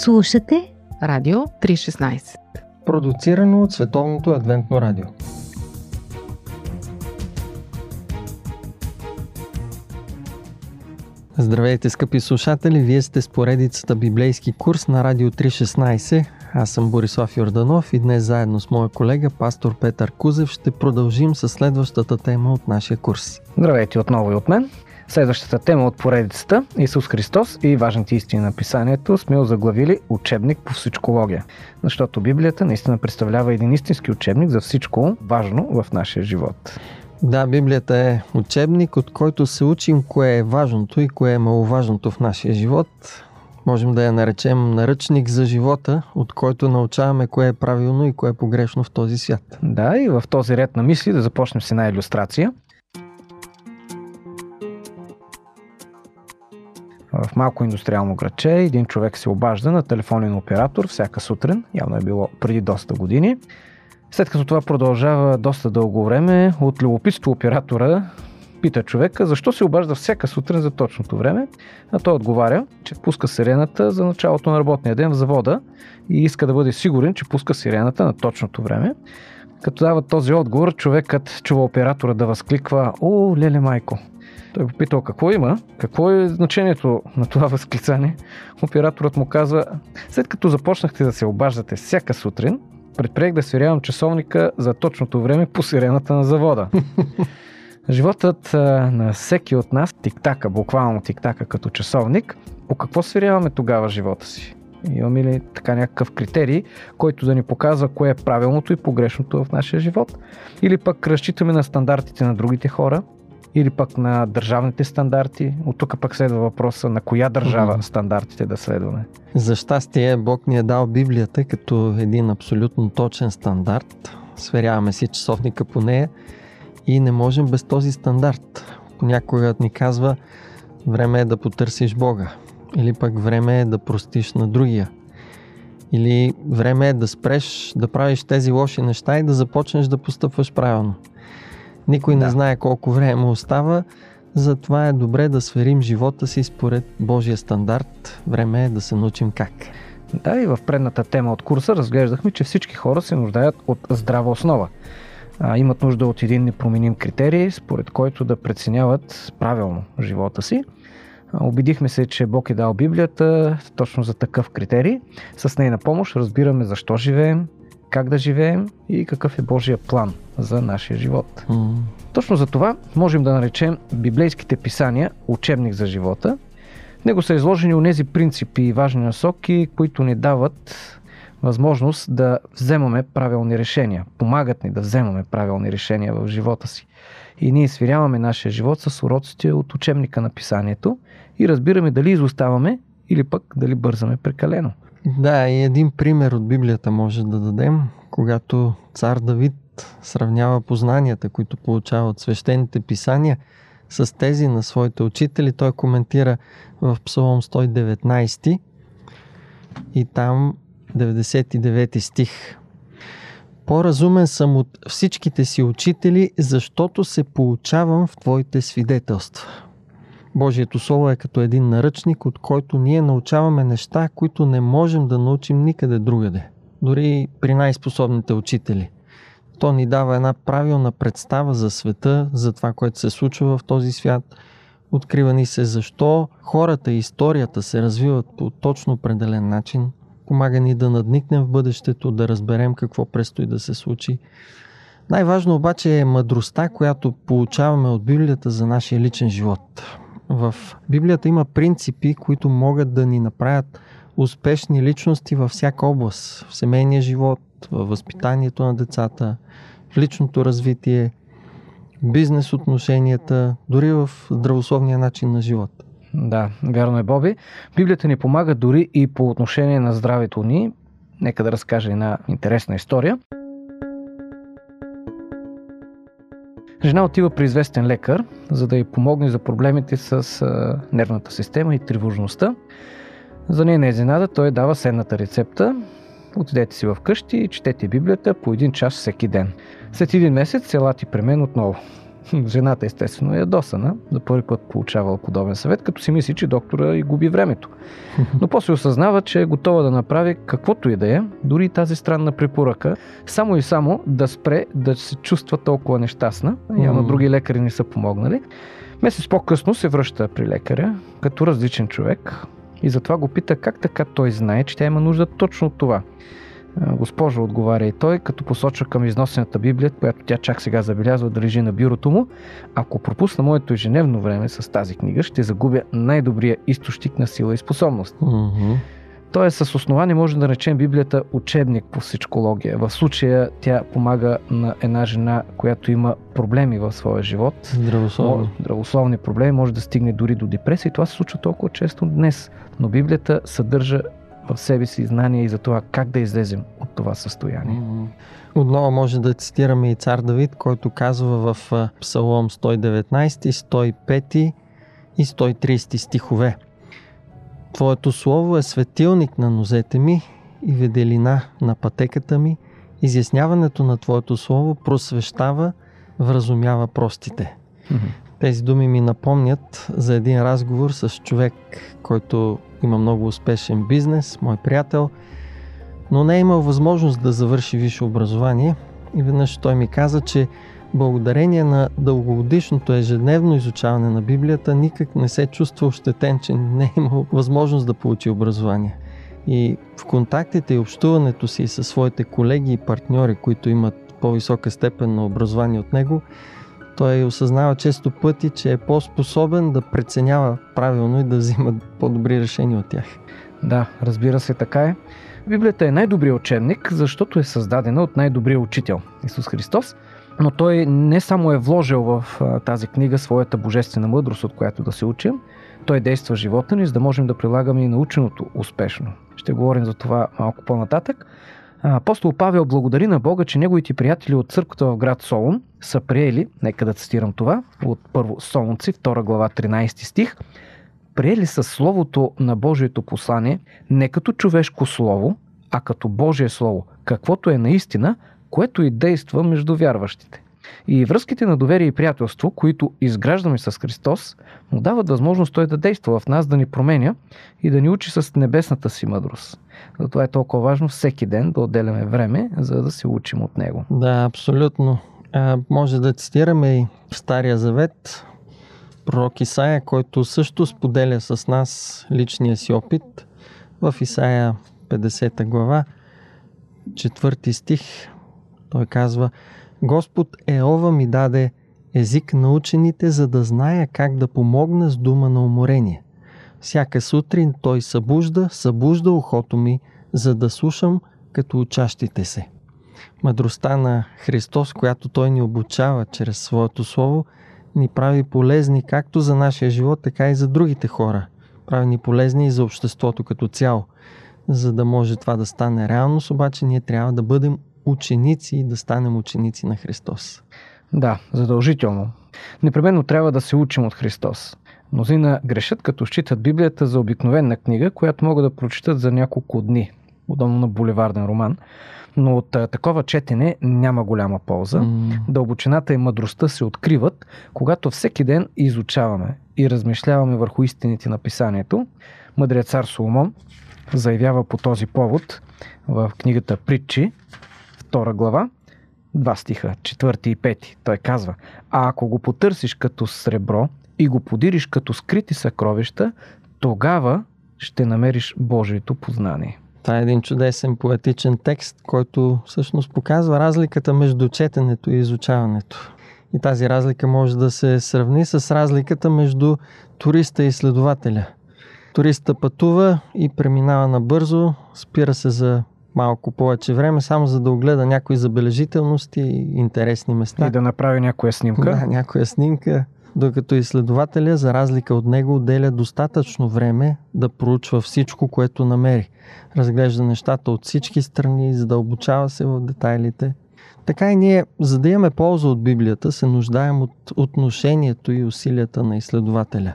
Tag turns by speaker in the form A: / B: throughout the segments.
A: Слушате
B: Радио 316
C: Продуцирано от Световното адвентно радио Здравейте, скъпи слушатели! Вие сте с поредицата Библейски курс на Радио 316. Аз съм Борислав Йорданов и днес заедно с моя колега, пастор Петър Кузев, ще продължим с следващата тема от нашия курс.
D: Здравейте отново и от мен. Следващата тема от поредицата Исус Христос и важните истини на писанието сме озаглавили учебник по всичкология. Защото Библията наистина представлява един истински учебник за всичко важно в нашия живот.
C: Да, Библията е учебник, от който се учим кое е важното и кое е маловажното в нашия живот. Можем да я наречем наръчник за живота, от който научаваме кое е правилно и кое е погрешно в този свят.
D: Да, и в този ред на мисли да започнем с една иллюстрация. В малко индустриално градче един човек се обажда на телефонен оператор всяка сутрин, явно е било преди доста години. След като това продължава доста дълго време, от любопитство оператора пита човека защо се обажда всяка сутрин за точното време, а той отговаря, че пуска сирената за началото на работния ден в завода и иска да бъде сигурен, че пуска сирената на точното време. Като дава този отговор, човекът чува оператора да възкликва О, леле майко! Той попитал какво има, какво е значението на това възклицание. Операторът му казва, след като започнахте да се обаждате всяка сутрин, предприех да сверявам часовника за точното време по сирената на завода. Животът на всеки от нас тиктака, буквално тиктака като часовник. По какво сверяваме тогава живота си? Имаме ли така някакъв критерий, който да ни показва кое е правилното и погрешното в нашия живот? Или пък разчитаме на стандартите на другите хора, или пък на държавните стандарти. От тук пък следва въпроса на коя държава mm-hmm. стандартите да следваме.
C: За щастие Бог ни е дал Библията като един абсолютно точен стандарт. Сверяваме си часовника по нея и не можем без този стандарт. Понякога ни казва време е да потърсиш Бога. Или пък време е да простиш на другия. Или време е да спреш да правиш тези лоши неща и да започнеш да постъпваш правилно. Никой да. не знае колко време остава, затова е добре да сверим живота си според Божия стандарт. Време е да се научим как.
D: Да, и в предната тема от курса разглеждахме, че всички хора се нуждаят от здрава основа. А, имат нужда от един непроменим критерий, според който да преценяват правилно живота си. А, убедихме се, че Бог е дал Библията точно за такъв критерий. С нейна помощ разбираме защо живеем, как да живеем и какъв е Божия план за нашия живот. Mm. Точно за това можем да наречем библейските писания учебник за живота. В него са изложени у нези принципи и важни насоки, които ни дават възможност да вземаме правилни решения. Помагат ни да вземаме правилни решения в живота си. И ние свиряваме нашия живот с уроците от учебника на писанието и разбираме дали изоставаме или пък дали бързаме прекалено.
C: Да, и един пример от Библията може да дадем, когато цар Давид сравнява познанията, които получава от свещените писания, с тези на своите учители. Той коментира в Псалом 119 и там 99 стих. По-разумен съм от всичките си учители, защото се получавам в Твоите свидетелства. Божието Слово е като един наръчник, от който ние научаваме неща, които не можем да научим никъде другаде. Дори при най-способните учители. То ни дава една правилна представа за света, за това, което се случва в този свят. Открива ни се защо хората и историята се развиват по точно определен начин. Помага ни да надникнем в бъдещето, да разберем какво предстои да се случи. Най-важно обаче е мъдростта, която получаваме от Библията за нашия личен живот. В Библията има принципи, които могат да ни направят успешни личности във всяка област. В семейния живот, в възпитанието на децата, в личното развитие, бизнес отношенията, дори в здравословния начин на живот.
D: Да, вярно е, Боби. Библията ни помага дори и по отношение на здравето ни. Нека да разкажа една интересна история. Жена отива при известен лекар, за да й помогне за проблемите с а, нервната система и тревожността. За нея не е изненада, той дава следната рецепта. Отидете си вкъщи и четете Библията по един час всеки ден. След един месец елати при мен отново. Жената естествено е ядосана. За първи път получавала подобен съвет, като си мисли, че доктора и губи времето. Но после осъзнава, че е готова да направи каквото и да е, дори тази странна препоръка, само и само да спре да се чувства толкова нещастна. Явно други лекари не са помогнали. Месец по-късно се връща при лекаря, като различен човек, и затова го пита как така той знае, че тя има нужда точно от това. Госпожо, отговаря и той, като посочва към износената Библия, която тя чак сега забелязва да лежи на бюрото му. Ако пропусна моето ежедневно време с тази книга, ще загубя най-добрия източник на сила и способност.
C: Мгм.
D: Тоест, с основание може да наречем Библията учебник по всичкология. В случая тя помага на една жена, която има проблеми в своя живот.
C: Здравословно.
D: Здравословни проблеми може да стигне дори до депресия и това се случва толкова често днес. Но Библията съдържа в себе си знания и за това как да излезем от това състояние.
C: Отново може да цитираме и цар Давид, който казва в Псалом 119, 105 и 130 стихове. Твоето слово е светилник на нозете ми и веделина на пътеката ми. Изясняването на Твоето слово просвещава, вразумява простите. Тези думи ми напомнят за един разговор с човек, който има много успешен бизнес, мой приятел, но не е имал възможност да завърши висше образование. И веднъж той ми каза, че благодарение на дългогодишното ежедневно изучаване на Библията, никак не се чувства ощетен, че не е имал възможност да получи образование. И в контактите и общуването си със своите колеги и партньори, които имат по-висока степен на образование от него, той осъзнава често пъти, че е по-способен да преценява правилно и да взима по-добри решения от тях.
D: Да, разбира се, така е. Библията е най-добрият учебник, защото е създадена от най-добрия учител Исус Христос. Но той не само е вложил в тази книга своята божествена мъдрост, от която да се учим, той действа живота ни, за да можем да прилагаме и наученото успешно. Ще говорим за това малко по-нататък. Апостол Павел благодари на Бога, че неговите приятели от църквата в град Солун са приели, нека да цитирам това, от първо Солунци, 2 глава, 13 стих, приели са Словото на Божието послание не като човешко слово, а като Божие Слово, каквото е наистина, което и действа между вярващите. И връзките на доверие и приятелство, които изграждаме с Христос, му дават възможност Той да действа в нас, да ни променя и да ни учи с небесната си мъдрост. Затова е толкова важно всеки ден да отделяме време, за да се учим от Него.
C: Да, абсолютно. А, може да цитираме и в Стария Завет пророк Исаия, който също споделя с нас личния си опит. В Исаия 50 глава, четвърти стих, той казва Господ Еова ми даде език на учените, за да зная как да помогна с дума на уморение. Всяка сутрин той събужда, събужда ухото ми, за да слушам като учащите се. Мъдростта на Христос, която Той ни обучава чрез Своето Слово, ни прави полезни както за нашия живот, така и за другите хора. Прави ни полезни и за обществото като цяло. За да може това да стане реалност, обаче ние трябва да бъдем ученици и да станем ученици на Христос.
D: Да, задължително. Непременно трябва да се учим от Христос. Мнозина грешат, като считат Библията за обикновена книга, която могат да прочитат за няколко дни, подобно на булеварден роман. Но от а, такова четене няма голяма полза.
C: М,
D: Дълбочината и мъдростта се откриват, когато всеки ден изучаваме и размишляваме върху истините на писанието. Мъдрият цар Соломон заявява по този повод в книгата Притчи, втора глава, два стиха, четвърти и пети. Той казва, а ако го потърсиш като сребро и го подириш като скрити съкровища, тогава ще намериш Божието познание.
C: Това е един чудесен поетичен текст, който всъщност показва разликата между четенето и изучаването. И тази разлика може да се сравни с разликата между туриста и изследователя. Туриста пътува и преминава набързо, спира се за малко повече време, само за да огледа някои забележителности и интересни места.
D: И да направи някоя снимка.
C: Да, някоя снимка. Докато изследователя, за разлика от него, отделя достатъчно време да проучва всичко, което намери. Разглежда нещата от всички страни, задълбочава се в детайлите. Така и ние, за да имаме полза от Библията, се нуждаем от отношението и усилията на изследователя.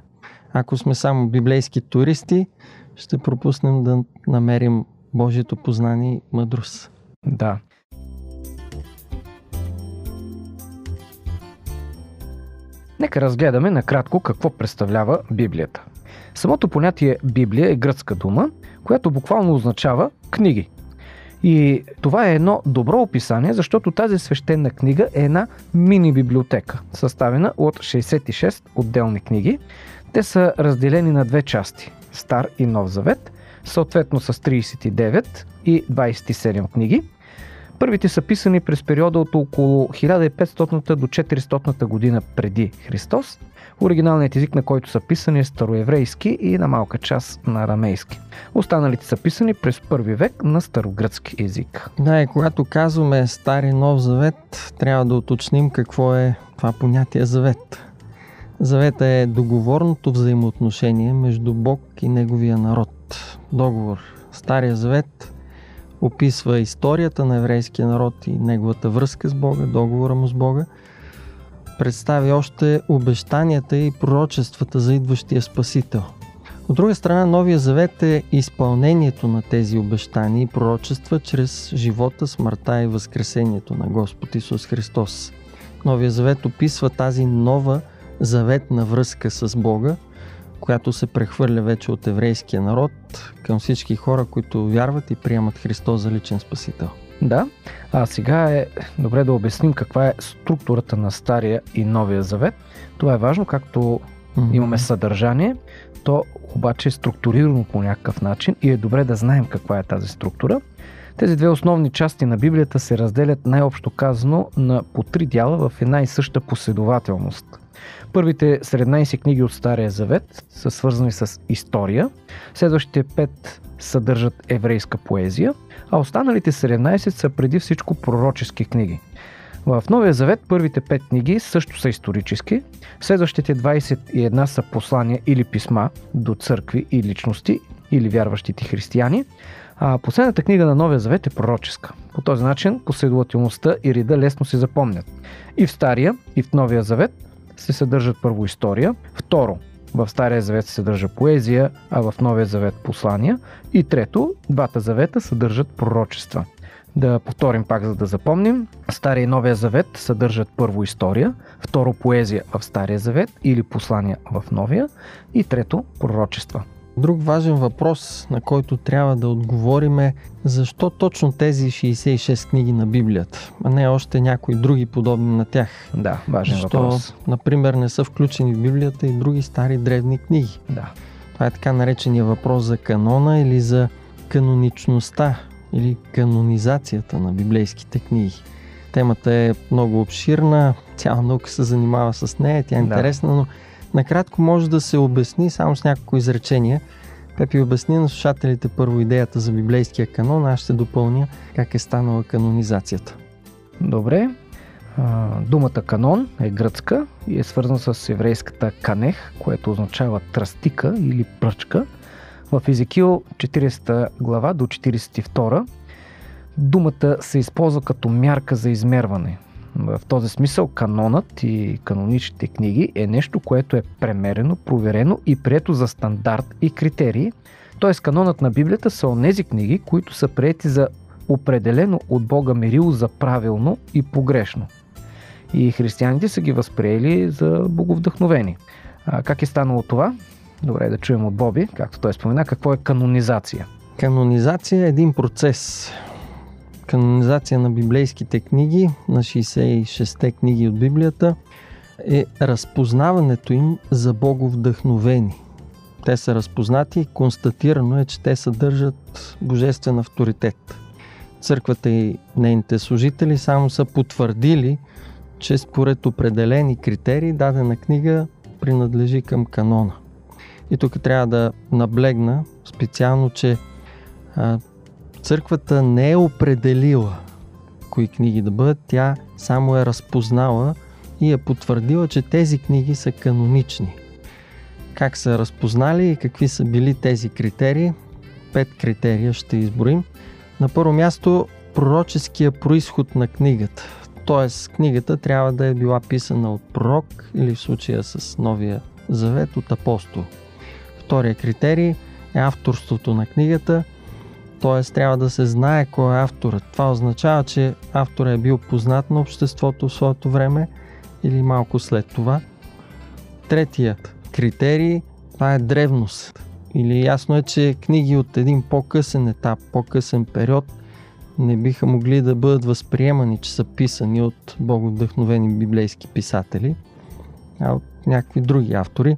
C: Ако сме само библейски туристи, ще пропуснем да намерим Божието познание и мъдрост.
D: Да. Нека разгледаме накратко какво представлява Библията. Самото понятие Библия е гръцка дума, която буквално означава книги. И това е едно добро описание, защото тази свещена книга е една мини библиотека, съставена от 66 отделни книги. Те са разделени на две части Стар и Нов Завет, съответно с 39 и 27 книги. Първите са писани през периода от около 1500 до 400 година преди Христос. Оригиналният език, на който са писани е староеврейски и на малка част на арамейски. Останалите са писани през първи век на старогръцки език.
C: Да, и когато казваме Стари Нов Завет, трябва да уточним какво е това понятие завет. Завета е договорното взаимоотношение между Бог и Неговия народ. Договор. Стария завет описва историята на еврейския народ и неговата връзка с Бога, договора му с Бога. Представи още обещанията и пророчествата за идващия Спасител. От друга страна, Новия Завет е изпълнението на тези обещания и пророчества чрез живота, смъртта и възкресението на Господ Исус Христос. Новия Завет описва тази нова заветна връзка с Бога, която се прехвърля вече от еврейския народ към всички хора, които вярват и приемат Христос за личен спасител.
D: Да, а сега е добре да обясним каква е структурата на Стария и Новия Завет. Това е важно, както mm-hmm. имаме съдържание, то обаче е структурирано по някакъв начин и е добре да знаем каква е тази структура. Тези две основни части на Библията се разделят най-общо казано на по три дяла в една и съща последователност. Първите 17 книги от Стария Завет са свързани с история, следващите 5 съдържат еврейска поезия, а останалите 17 са преди всичко пророчески книги. В Новия Завет първите 5 книги също са исторически, следващите 21 са послания или писма до църкви и личности или вярващите християни, а последната книга на Новия Завет е пророческа. По този начин последователността и реда лесно се запомнят. И в Стария, и в Новия Завет се съдържат първо история, второ в Стария завет се съдържа поезия, а в Новия завет послания. И трето, двата завета съдържат пророчества. Да повторим пак, за да запомним. Стария и Новия завет съдържат първо история, второ поезия в Стария завет или послания в Новия и трето пророчества.
C: Друг важен въпрос, на който трябва да отговорим е защо точно тези 66 книги на Библията, а не още някои други подобни на тях.
D: Да, важен
C: защо,
D: въпрос.
C: например, не са включени в Библията и други стари древни книги.
D: Да.
C: Това е така наречения въпрос за канона или за каноничността или канонизацията на библейските книги. Темата е много обширна, цяла наука се занимава с нея, тя е интересна, да. но Накратко може да се обясни само с няколко изречения. Пепи обясни на слушателите първо идеята за библейския канон, аз ще допълня как е станала канонизацията.
D: Добре. Думата канон е гръцка и е свързана с еврейската канех, което означава тръстика или пръчка. В Езекил 40 глава до 42 думата се използва като мярка за измерване. В този смисъл канонът и каноничните книги е нещо, което е премерено, проверено и прието за стандарт и критерии. Т.е. канонът на Библията са онези книги, които са приети за определено от Бога мерило за правилно и погрешно. И християните са ги възприели за боговдъхновени. А как е станало това? Добре да чуем от Боби, както той спомена, какво е канонизация.
C: Канонизация е един процес, канонизация на библейските книги, на 66-те книги от Библията, е разпознаването им за боговдъхновени. Те са разпознати, констатирано е, че те съдържат божествен авторитет. Църквата и нейните служители само са потвърдили, че според определени критерии дадена книга принадлежи към канона. И тук трябва да наблегна специално, че църквата не е определила кои книги да бъдат, тя само е разпознала и е потвърдила, че тези книги са канонични. Как са разпознали и какви са били тези критерии? Пет критерия ще изброим. На първо място пророческия происход на книгата. Тоест, книгата трябва да е била писана от пророк или в случая с Новия Завет от апостол. Втория критерий е авторството на книгата – т.е. трябва да се знае кой е авторът. Това означава, че авторът е бил познат на обществото в своето време или малко след това. третият критерий, това е древност. Или ясно е, че книги от един по-късен етап, по-късен период не биха могли да бъдат възприемани, че са писани от боговдъхновени библейски писатели, а от някакви други автори.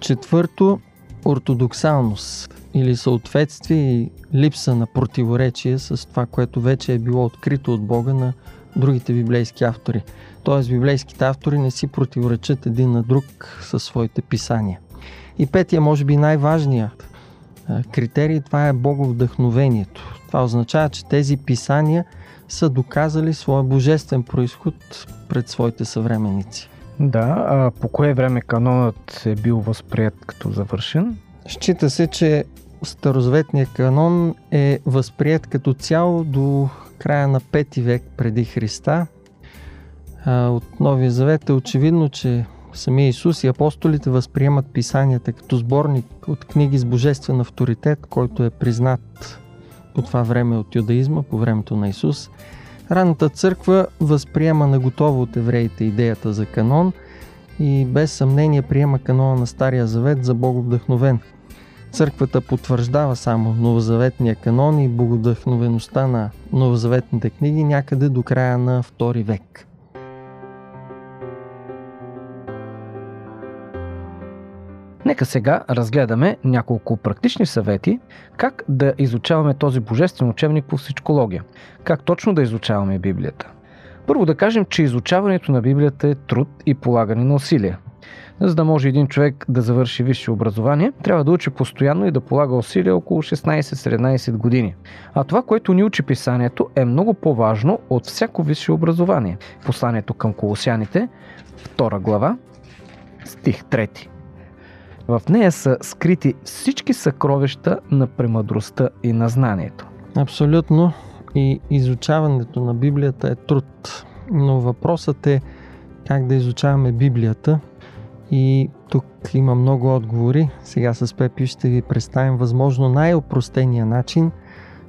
C: Четвърто, ортодоксалност или съответствие и липса на противоречие с това, което вече е било открито от Бога на другите библейски автори. Тоест, библейските автори не си противоречат един на друг със своите писания. И петия, може би най-важният критерий, това е боговдъхновението. Това означава, че тези писания са доказали своя божествен происход пред своите съвременници.
D: Да, а по кое време канонът е бил възприят като завършен?
C: Счита се, че Старозаветният канон е възприят като цяло до края на 5 век преди Христа. От Новия Завет е очевидно, че самия Исус и апостолите възприемат писанията като сборник от книги с божествен авторитет, който е признат по това време от юдаизма, по времето на Исус. Ранната църква възприема на готово от евреите идеята за канон и без съмнение приема канона на Стария Завет за боговдъхновен – Църквата потвърждава само новозаветния канон и богодъхновеността на новозаветните книги някъде до края на II век.
D: Нека сега разгледаме няколко практични съвети как да изучаваме този божествен учебник по всичкология. Как точно да изучаваме Библията. Първо да кажем, че изучаването на Библията е труд и полагане на усилия. За да може един човек да завърши висше образование, трябва да учи постоянно и да полага усилия около 16-17 години. А това, което ни учи писанието, е много по-важно от всяко висше образование. Посланието към колосяните, 2 глава, стих 3. В нея са скрити всички съкровища на премъдростта и на знанието.
C: Абсолютно. И изучаването на Библията е труд. Но въпросът е как да изучаваме Библията – и тук има много отговори. Сега с Пепи ще ви представим възможно най-опростения начин.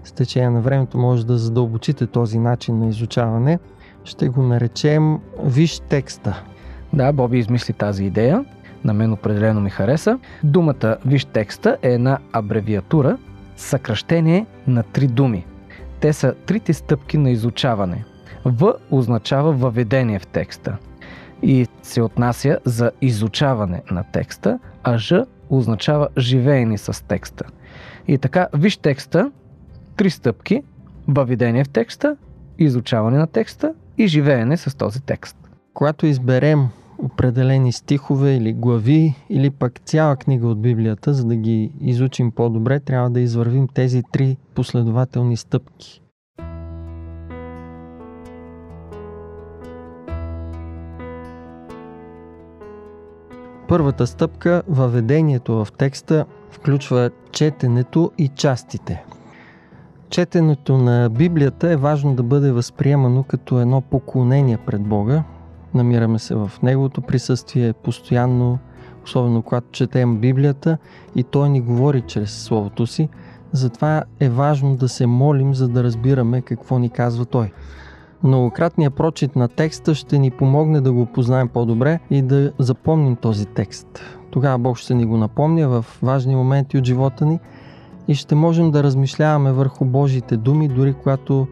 C: С течение на времето може да задълбочите този начин на изучаване. Ще го наречем Виж текста.
D: Да, Боби измисли тази идея. На мен определено ми хареса. Думата Виж текста е една абревиатура, съкръщение на три думи. Те са трите стъпки на изучаване. В означава въведение в текста и се отнася за изучаване на текста, а Ж означава живеене с текста. И така, виж текста, три стъпки, въведение в текста, изучаване на текста и живеене с този текст.
C: Когато изберем определени стихове или глави или пък цяла книга от Библията, за да ги изучим по-добре, трябва да извървим тези три последователни стъпки. Първата стъпка, въведението в текста, включва четенето и частите. Четенето на Библията е важно да бъде възприемано като едно поклонение пред Бога. Намираме се в Неговото присъствие постоянно, особено когато четем Библията и Той ни говори чрез Словото си. Затова е важно да се молим, за да разбираме какво ни казва Той. Многократният прочит на текста ще ни помогне да го познаем по-добре и да запомним този текст. Тогава Бог ще ни го напомня в важни моменти от живота ни и ще можем да размишляваме върху Божите думи, дори когато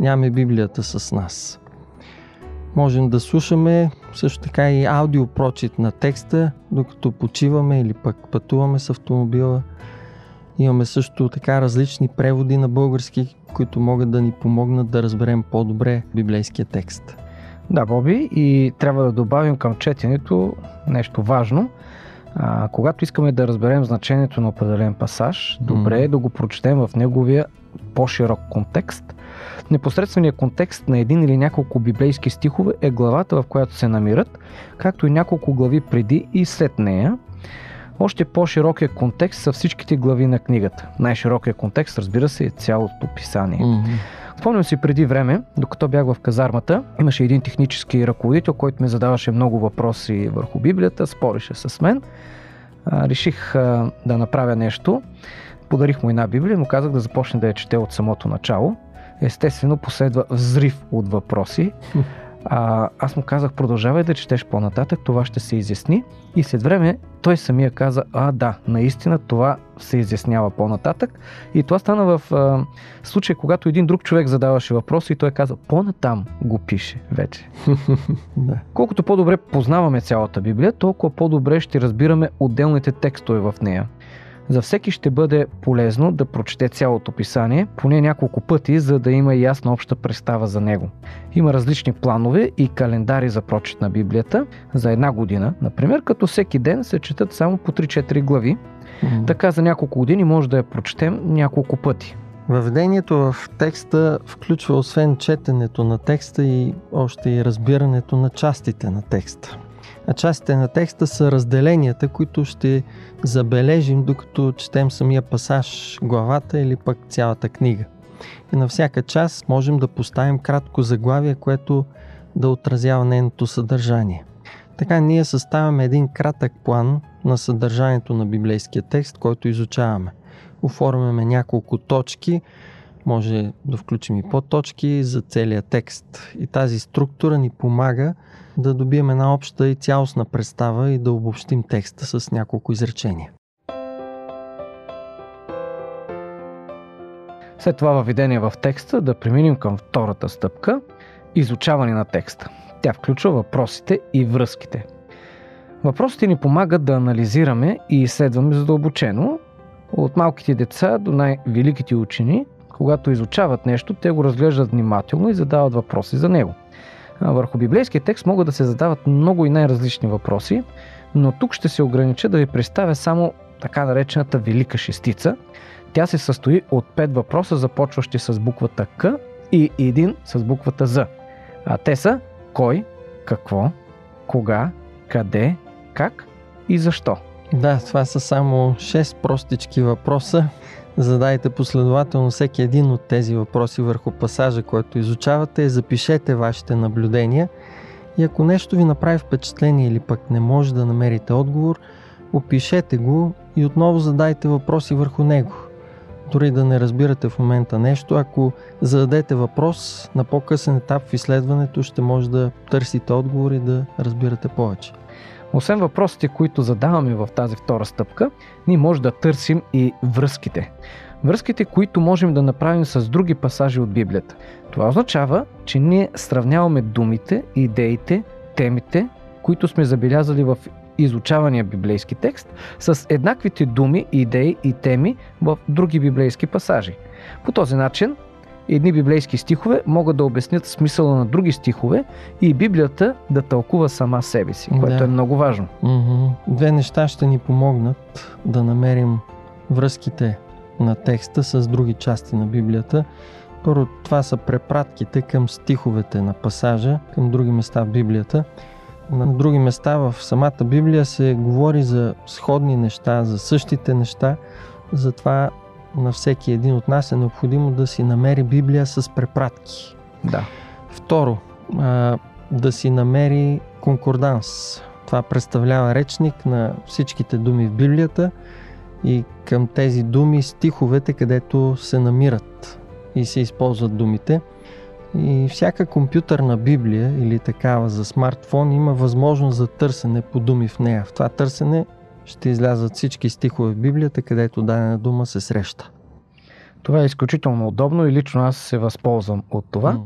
C: нямаме Библията с нас. Можем да слушаме също така и аудиопрочит на текста, докато почиваме или пък пътуваме с автомобила. Имаме също така различни преводи на български, които могат да ни помогнат да разберем по-добре библейския текст.
D: Да, Боби, и трябва да добавим към четенето нещо важно. А, когато искаме да разберем значението на определен пасаж, добре е да го прочетем в неговия по-широк контекст. Непосредственият контекст на един или няколко библейски стихове е главата, в която се намират, както и няколко глави преди и след нея. Още по-широкия контекст са всичките глави на книгата. Най-широкия контекст, разбира се, е цялото писание. Mm-hmm. Спомням си преди време, докато бях в казармата, имаше един технически ръководител, който ми задаваше много въпроси върху Библията, спореше с мен. А, реших а, да направя нещо. Подарих му една Библия, но казах да започне да я чете от самото начало. Естествено, последва взрив от въпроси. А, аз му казах, продължавай да четеш по-нататък, това ще се изясни. И след време той самия каза, а да, наистина това се изяснява по-нататък. И това стана в а, случай, когато един друг човек задаваше въпрос и той каза, по-натам го пише вече.
C: да.
D: Колкото по-добре познаваме цялата Библия, толкова по-добре ще разбираме отделните текстове в нея. За всеки ще бъде полезно да прочете цялото писание поне няколко пъти, за да има ясна обща представа за него. Има различни планове и календари за прочет на Библията за една година, например, като всеки ден се четат само по 3-4 глави.
C: М.
D: Така за няколко години може да я прочетем няколко пъти.
C: Въведението в текста включва освен четенето на текста и още и разбирането на частите на текста. А частите на текста са разделенията, които ще забележим докато четем самия пасаж, главата или пък цялата книга. И на всяка част можем да поставим кратко заглавие, което да отразява нейното съдържание. Така ние съставяме един кратък план на съдържанието на библейския текст, който изучаваме. Оформяме няколко точки, може да включим и подточки за целия текст. И тази структура ни помага да добием една обща и цялостна представа и да обобщим текста с няколко изречения.
D: След това въведение в текста да преминем към втората стъпка – изучаване на текста. Тя включва въпросите и връзките. Въпросите ни помагат да анализираме и изследваме задълбочено. От малките деца до най-великите учени, когато изучават нещо, те го разглеждат внимателно и задават въпроси за него. Върху библейския текст могат да се задават много и най-различни въпроси, но тук ще се огранича да ви представя само така наречената велика шестица. Тя се състои от пет въпроса, започващи с буквата К и един с буквата З. А те са кой, какво, кога, къде, как и защо.
C: Да, това са само 6 простички въпроса. Задайте последователно всеки един от тези въпроси върху пасажа, който изучавате, запишете вашите наблюдения и ако нещо ви направи впечатление или пък не може да намерите отговор, опишете го и отново задайте въпроси върху него. Дори да не разбирате в момента нещо, ако зададете въпрос на по-късен етап в изследването, ще може да търсите отговор и да разбирате повече.
D: Освен въпросите, които задаваме в тази втора стъпка, ние може да търсим и връзките. Връзките, които можем да направим с други пасажи от Библията. Това означава, че ние сравняваме думите, идеите, темите, които сме забелязали в изучавания библейски текст, с еднаквите думи, идеи и теми в други библейски пасажи. По този начин едни библейски стихове могат да обяснят смисъла на други стихове и Библията да тълкува сама себе си, което
C: Да.
D: е много важно.
C: Мгм. Две неща ще ни помогнат да намерим връзките на текста с други части на Библията. Първо, това са препратките към стиховете на пасажа, към други места в Библията. На други места в самата Библия се говори за сходни неща, за същите неща. Затова на всеки един от нас е необходимо да си намери Библия с препратки.
D: Да.
C: Второ, а, да си намери конкорданс. Това представлява речник на всичките думи в Библията и към тези думи стиховете, където се намират и се използват думите. И всяка компютърна Библия или такава за смартфон има възможност за търсене по думи в нея. В това търсене ще излязат всички стихове в Библията, където дадена дума се среща.
D: Това е изключително удобно и лично аз се възползвам от това.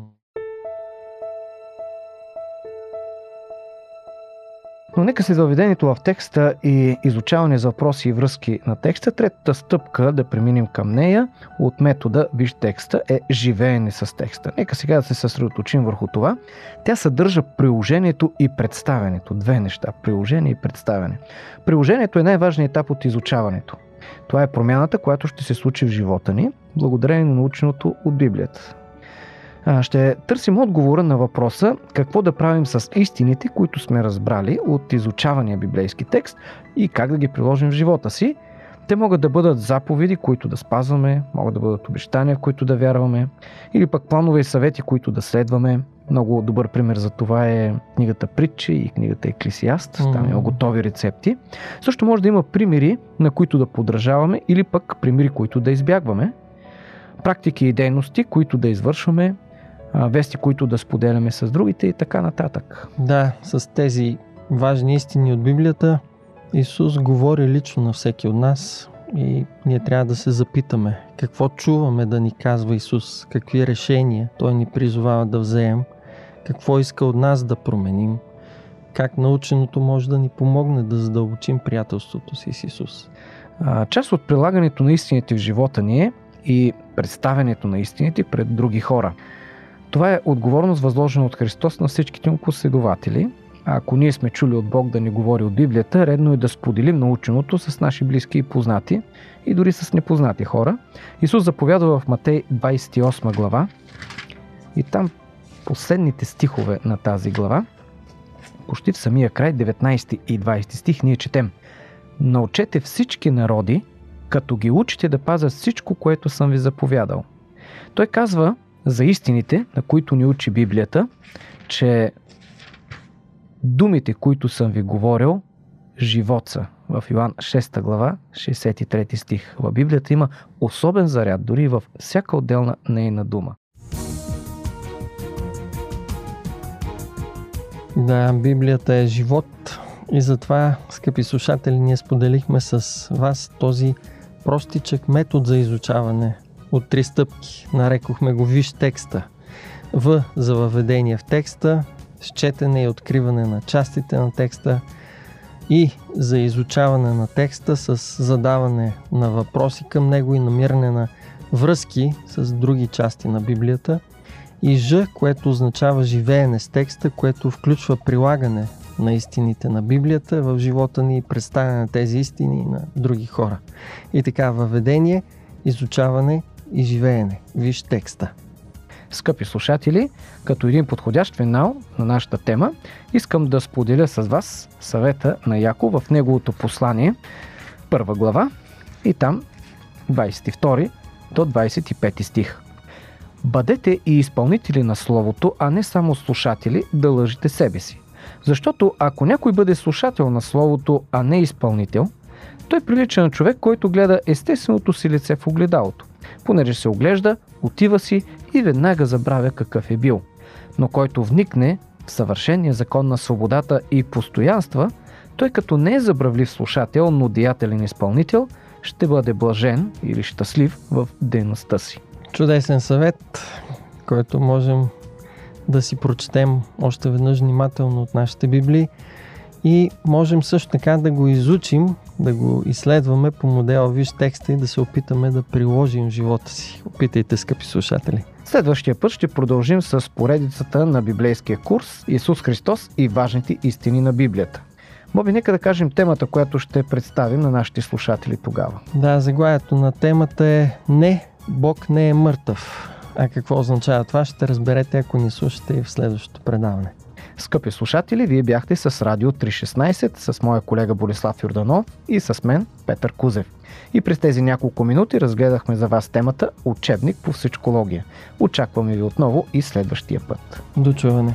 D: Но нека след въведението в текста и изучаване за въпроси и връзки на текста, третата стъпка да преминем към нея от метода Виж текста е живеене с текста. Нека сега да се съсредоточим върху това. Тя съдържа приложението и представянето. Две неща. Приложение и представяне. Приложението е най-важният етап от изучаването. Това е промяната, която ще се случи в живота ни, благодарение на наученото от Библията. Ще търсим отговора на въпроса какво да правим с истините, които сме разбрали от изучавания библейски текст и как да ги приложим в живота си. Те могат да бъдат заповеди, които да спазваме, могат да бъдат обещания, в които да вярваме, или пък планове и съвети, които да следваме. Много добър пример за това е книгата Притчи и книгата Еклисиаст. Там
C: Мгм.
D: има готови рецепти. Също може да има примери, на които да подражаваме, или пък примери, които да избягваме. Практики и дейности, които да извършваме вести, които да споделяме с другите и така нататък.
C: Да, с тези важни истини от Библията Исус говори лично на всеки от нас и ние трябва да се запитаме какво чуваме да ни казва Исус, какви решения Той ни призовава да вземем, какво иска от нас да променим, как наученото може да ни помогне да задълбочим приятелството си с Исус.
D: Част от прилагането на истините в живота ни е и представянето на истините пред други хора. Това е отговорност възложена от Христос на всичките му последователи. Ако ние сме чули от Бог да ни говори от Библията, редно е да споделим наученото с наши близки и познати и дори с непознати хора. Исус заповядва в Матей 28 глава и там последните стихове на тази глава, почти в самия край, 19 и 20 стих, ние четем Научете всички народи, като ги учите да пазят всичко, което съм ви заповядал. Той казва за истините, на които ни учи Библията, че думите, които съм ви говорил, живот са. В Йоан 6 глава, 63 стих. В Библията има особен заряд, дори във всяка отделна нейна дума.
C: Да, Библията е живот и затова, скъпи слушатели, ние споделихме с вас този простичък метод за изучаване от три стъпки. Нарекохме го Виж текста. В за въведение в текста, с четене и откриване на частите на текста и за изучаване на текста с задаване на въпроси към него и намиране на връзки с други части на Библията. И Ж, което означава живеене с текста, което включва прилагане на истините на Библията в живота ни и представяне на тези истини на други хора. И така, въведение, изучаване и живеене. Виж текста.
D: Скъпи слушатели, като един подходящ финал на нашата тема, искам да споделя с вас съвета на Яко в неговото послание, първа глава и там 22 до 25 стих. Бъдете и изпълнители на Словото, а не само слушатели да лъжите себе си. Защото ако някой бъде слушател на Словото, а не изпълнител, той прилича на човек, който гледа естественото си лице в огледалото. Понеже се оглежда, отива си и веднага забравя какъв е бил. Но който вникне в съвършения закон на свободата и постоянства, той като не е забравлив слушател, но деятелен изпълнител, ще бъде блажен или щастлив в дейността си.
C: Чудесен съвет, който можем да си прочетем още веднъж внимателно от нашите библии и можем също така да го изучим, да го изследваме по модела Виж текста и да се опитаме да приложим живота си. Опитайте, скъпи слушатели.
D: Следващия път ще продължим с поредицата на библейския курс Исус Христос и важните истини на Библията. Боби, нека да кажем темата, която ще представим на нашите слушатели тогава.
C: Да, заглавието на темата е Не, Бог не е мъртъв. А какво означава това, ще разберете, ако ни слушате и в следващото предаване.
D: Скъпи слушатели, вие бяхте с Радио 316 с моя колега Борислав Юрданов и с мен Петър Кузев. И през тези няколко минути разгледахме за вас темата Учебник по всичкология. Очакваме ви отново и следващия път.
C: До чуване!